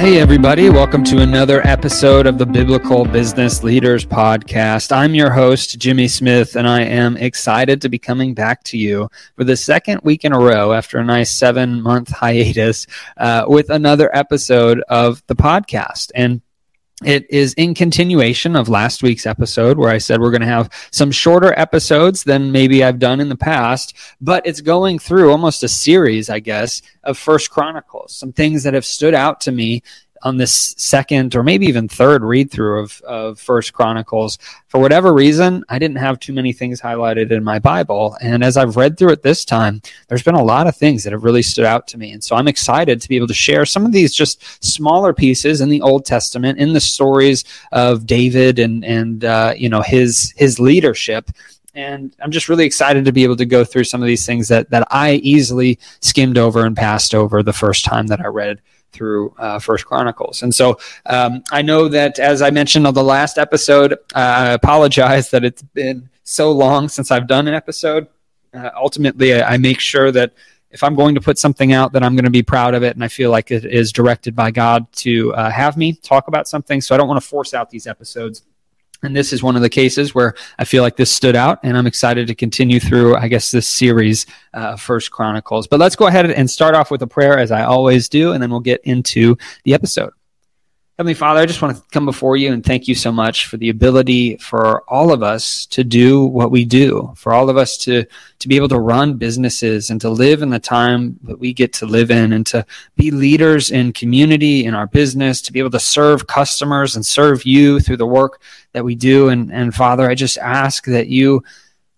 Hey, everybody, welcome to another episode of the Biblical Business Leaders Podcast. I'm your host, Jimmy Smith, and I am excited to be coming back to you for the second week in a row after a nice seven month hiatus uh, with another episode of the podcast. And it is in continuation of last week's episode where I said we're going to have some shorter episodes than maybe I've done in the past, but it's going through almost a series, I guess, of First Chronicles, some things that have stood out to me on this second or maybe even third read through of, of First Chronicles. For whatever reason, I didn't have too many things highlighted in my Bible. And as I've read through it this time, there's been a lot of things that have really stood out to me. And so I'm excited to be able to share some of these just smaller pieces in the Old Testament, in the stories of David and, and uh, you know, his, his leadership and I'm just really excited to be able to go through some of these things that that I easily skimmed over and passed over the first time that I read through uh, First Chronicles. And so um, I know that, as I mentioned on the last episode, uh, I apologize that it's been so long since I've done an episode. Uh, ultimately, I, I, make sure that if I'm going to put something out, that I'm going to be proud of it, and I feel like it is directed by God to uh, have me talk about something. So I don't want to force out these episodes. And this is one of the cases where I feel like this stood out, and I'm excited to continue through, I guess, this series, uh, First Chronicles. But let's go ahead and start off with a prayer, as I always do, and then we'll get into the episode. Heavenly Father, I just want to come before you and thank you so much for the ability for all of us to do what we do, for all of us to, to be able to run businesses and to live in the time that we get to live in and to be leaders in community, in our business, to be able to serve customers and serve you through the work that we do. And, and Father, I just ask that you,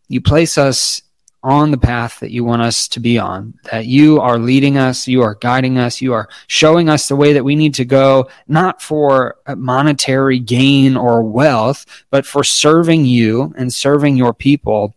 you place us on the path that you want us to be on, that you are leading us, you are guiding us, you are showing us the way that we need to go, not for monetary gain or wealth, but for serving you and serving your people.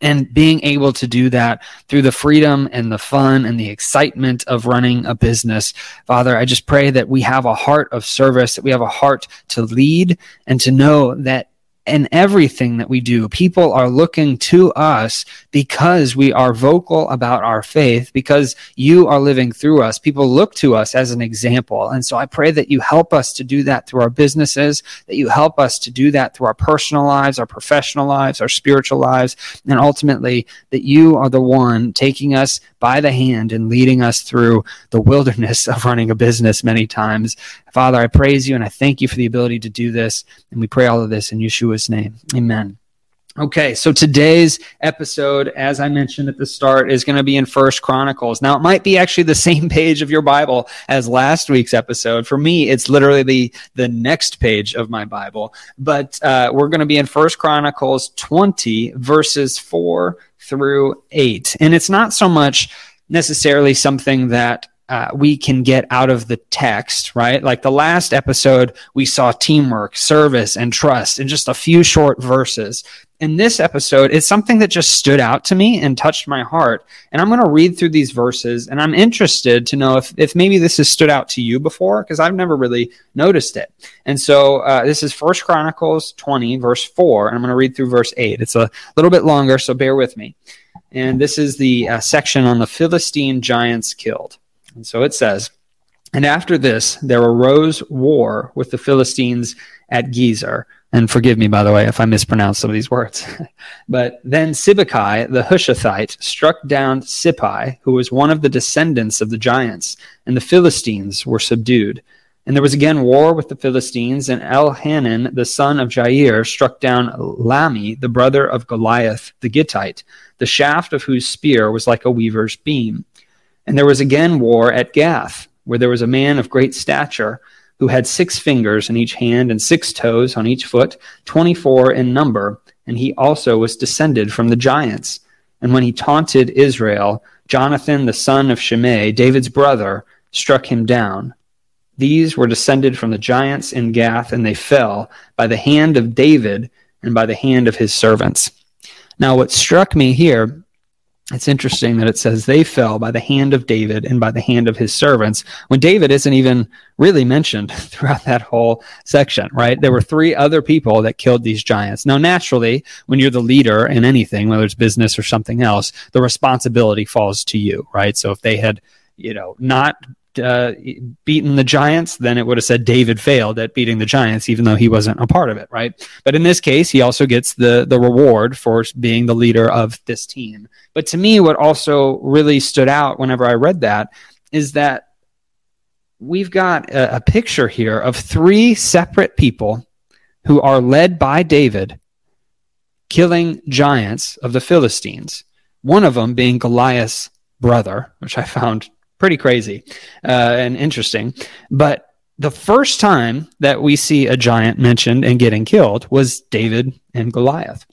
And being able to do that through the freedom and the fun and the excitement of running a business. Father, I just pray that we have a heart of service, that we have a heart to lead and to know that in everything that we do. People are looking to us because we are vocal about our faith, because you are living through us. People look to us as an example. And so I pray that you help us to do that through our businesses, that you help us to do that through our personal lives, our professional lives, our spiritual lives, and ultimately that you are the one taking us by the hand and leading us through the wilderness of running a business many times. Father, I praise you and I thank you for the ability to do this. And we pray all of this in Yeshua's name. Amen. Okay, so today's episode, as I mentioned at the start, is going to be in First Chronicles. Now, it might be actually the same page of your Bible as last week's episode. For me, it's literally the the next page of my Bible. But uh, we're going to be in First Chronicles 20, verses 4 through 8. And it's not so much necessarily something that uh, we can get out of the text, right? Like the last episode, we saw teamwork, service, and trust in just a few short verses. In this episode, it's something that just stood out to me and touched my heart. And I'm going to read through these verses, and I'm interested to know if, if maybe this has stood out to you before, because I've never really noticed it. And so uh, this is First Chronicles 20, verse 4, and I'm going to read through verse 8. It's a little bit longer, so bear with me. And this is the uh, section on the Philistine giants killed. And so it says, And after this, there arose war with the Philistines at Gezer. And forgive me, by the way, if I mispronounce some of these words. but then Sibbecai, the Hushathite, struck down Sippai, who was one of the descendants of the giants, and the Philistines were subdued. And there was again war with the Philistines, and Elhanan, the son of Jair, struck down Lahmi, the brother of Goliath, the Gittite, the shaft of whose spear was like a weaver's beam. And there was again war at Gath, where there was a man of great stature who had six fingers in each hand and six toes on each foot, twenty four in number, and he also was descended from the giants. And when he taunted Israel, Jonathan the son of Shimei, David's brother, struck him down. These were descended from the giants in Gath, and they fell by the hand of David and by the hand of his servants. Now, what struck me here it's interesting that it says they fell by the hand of David and by the hand of his servants when David isn't even really mentioned throughout that whole section, right? There were three other people that killed these giants. Now, naturally, when you're the leader in anything, whether it's business or something else, the responsibility falls to you, right? So if they had, you know, not uh, beaten the giants, then it would have said David failed at beating the giants, even though he wasn't a part of it, right? But in this case, he also gets the the reward for being the leader of this team. But to me, what also really stood out whenever I read that is that we've got a, a picture here of three separate people who are led by David killing giants of the Philistines. One of them being Goliath's brother, which I found pretty crazy uh, and interesting. But the first time that we see a giant mentioned and getting killed was David and Goliath.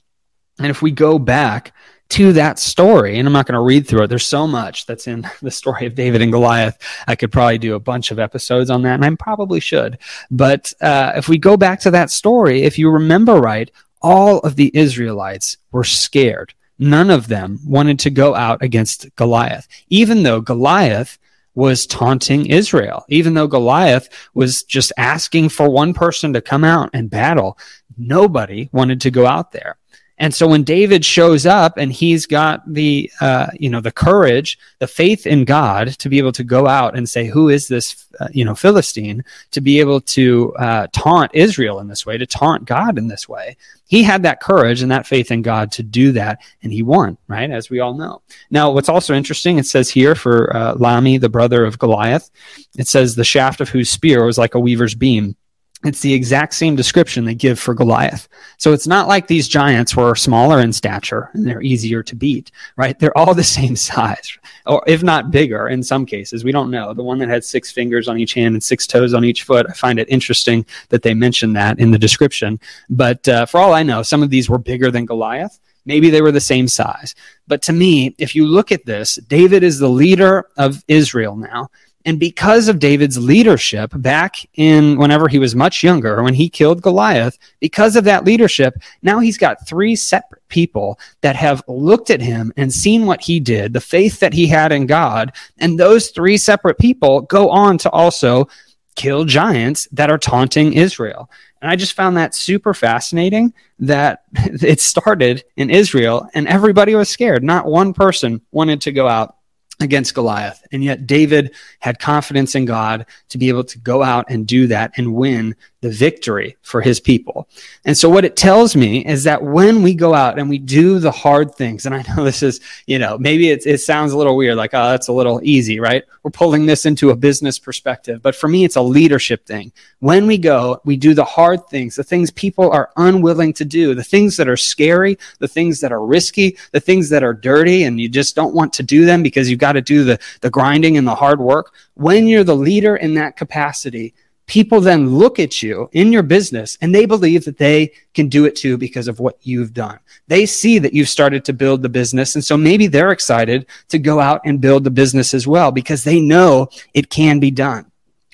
And if we go back to that story, and I'm not going to read through it, there's so much that's in the story of David and Goliath. I could probably do a bunch of episodes on that, and I probably should. But uh, if we go back to that story, if you remember right, all of the Israelites were scared none of them wanted to go out against Goliath, even though Goliath was taunting Israel, even though Goliath was just asking for one person to come out and battle. Nobody wanted to go out there. And so when David shows up and he's got the, uh, you know, the courage, the faith in God to be able to go out and say, who is this, uh, you know, Philistine, to be able to uh, taunt Israel in this way, to taunt God in this way, he had that courage and that faith in God to do that, and he won, right? As we all know. Now, what's also interesting, it says here for uh, Lahmi, the brother of Goliath, it says the shaft of whose spear was like a weaver's beam it's the exact same description they give for Goliath. So it's not like these giants were smaller in stature and they're easier to beat, right? They're all the same size, or if not bigger in some cases. We don't know. The one that had six fingers on each hand and six toes on each foot, I find it interesting that they mention that in the description. But uh, for all I know, some of these were bigger than Goliath. Maybe they were the same size. But to me, if you look at this, David is the leader of Israel now. And because of David's leadership back in whenever he was much younger, when he killed Goliath, because of that leadership, now he's got three separate people that have looked at him and seen what he did, the faith that he had in God. And those three separate people go on to also kill giants that are taunting Israel. And I just found that super fascinating that it started in Israel and everybody was scared. Not one person wanted to go out against Goliath. And yet David had confidence in God to be able to go out and do that and win the victory for his people. And so what it tells me is that when we go out and we do the hard things, and I know this is, you know, maybe it, it sounds a little weird, like, oh, that's a little easy, right? We're pulling this into a business perspective. But for me, it's a leadership thing. When we go, we do the hard things, the things people are unwilling to do, the things that are scary, the things that are risky, the things that are dirty, and you just don't want to do them because you've got to do the, the grinding and the hard work. When you're the leader in that capacity, people then look at you in your business and they believe that they can do it too because of what you've done. They see that you've started to build the business. And so maybe they're excited to go out and build the business as well because they know it can be done.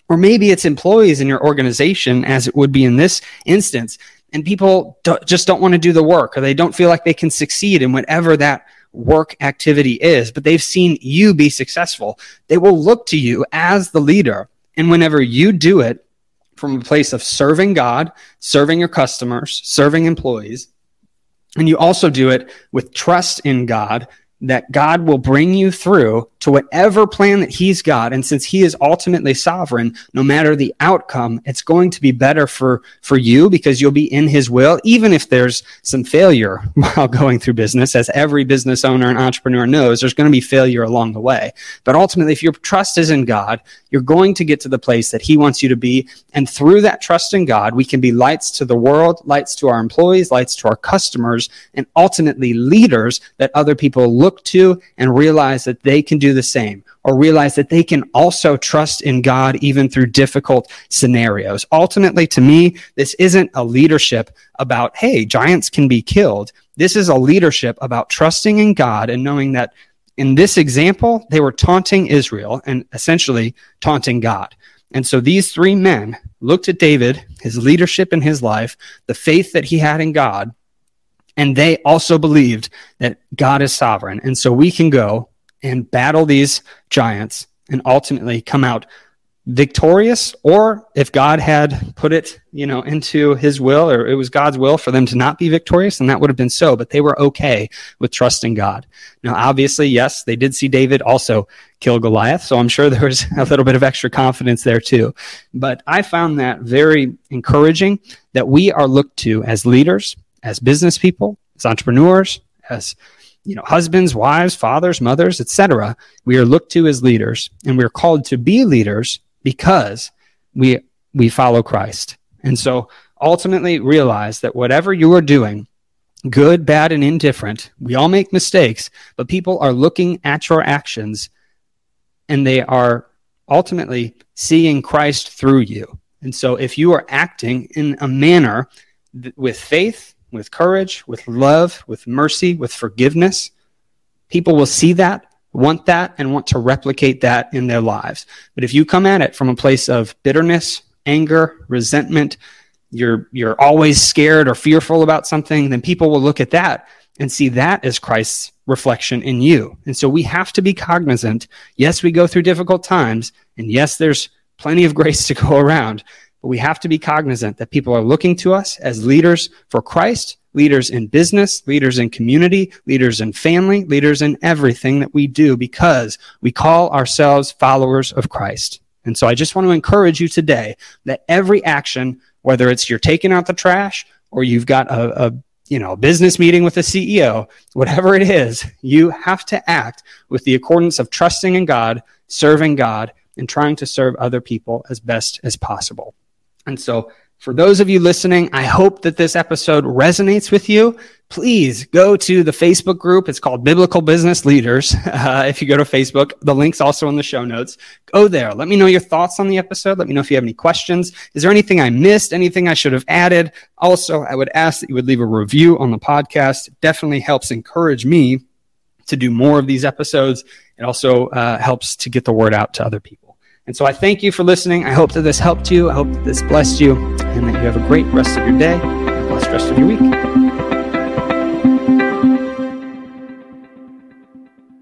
Or maybe it's employees in your organization, as it would be in this instance, and people do, just don't want to do the work or they don't feel like they can succeed in whatever that work activity is, but they've seen you be successful. They will look to you as the leader and whenever you do it from a place of serving God, serving your customers, serving employees, and you also do it with trust in God that God will bring you through to whatever plan that He's got. And since He is ultimately sovereign, no matter the outcome, it's going to be better for, for you because you'll be in His will, even if there's some failure while going through business. As every business owner and entrepreneur knows, there's going to be failure along the way. But ultimately, if your trust is in God, you're going to get to the place that He wants you to be. And through that trust in God, we can be lights to the world, lights to our employees, lights to our customers, and ultimately leaders that other people look to and realize that they can do the same or realize that they can also trust in God even through difficult scenarios. Ultimately, to me, this isn't a leadership about, hey, giants can be killed. This is a leadership about trusting in God and knowing that in this example, they were taunting Israel and essentially taunting God. And so these three men looked at David, his leadership in his life, the faith that he had in God, and they also believed that God is sovereign. And so we can go and battle these giants and ultimately come out victorious or if God had put it, you know, into his will or it was God's will for them to not be victorious, then that would have been so, but they were okay with trusting God. Now, obviously, yes, they did see David also kill Goliath, so I'm sure there was a little bit of extra confidence there too. But I found that very encouraging that we are looked to as leaders, as business people, as entrepreneurs, as you know, husbands, wives, fathers, mothers, etc. We are looked to as leaders and we're called to be leaders because we we follow Christ. And so ultimately realize that whatever you are doing, good, bad, and indifferent, we all make mistakes, but people are looking at your actions and they are ultimately seeing Christ through you. And so if you are acting in a manner th- with faith, with courage, with love, with mercy, with forgiveness, people will see that want that and want to replicate that in their lives. But if you come at it from a place of bitterness, anger, resentment, you're you're always scared or fearful about something, then people will look at that and see that as Christ's reflection in you. And so we have to be cognizant. Yes, we go through difficult times, and yes, there's plenty of grace to go around, but we have to be cognizant that people are looking to us as leaders for Christ leaders in business, leaders in community, leaders in family, leaders in everything that we do because we call ourselves followers of Christ. And so I just want to encourage you today that every action, whether it's you're taking out the trash or you've got a, a you know, business meeting with a CEO, whatever it is, you have to act with the accordance of trusting in God, serving God, and trying to serve other people as best as possible. And so for those of you listening, I hope that this episode resonates with you. Please go to the Facebook group. It's called Biblical Business Leaders. Uh, if you go to Facebook, the link's also in the show notes. Go there. Let me know your thoughts on the episode. Let me know if you have any questions. Is there anything I missed? Anything I should have added? Also, I would ask that you would leave a review on the podcast. It definitely helps encourage me to do more of these episodes. It also uh, helps to get the word out to other people. And so I thank you for listening. I hope that this helped you. I hope that this blessed you and that you have a great rest of your day and a blessed rest of your week.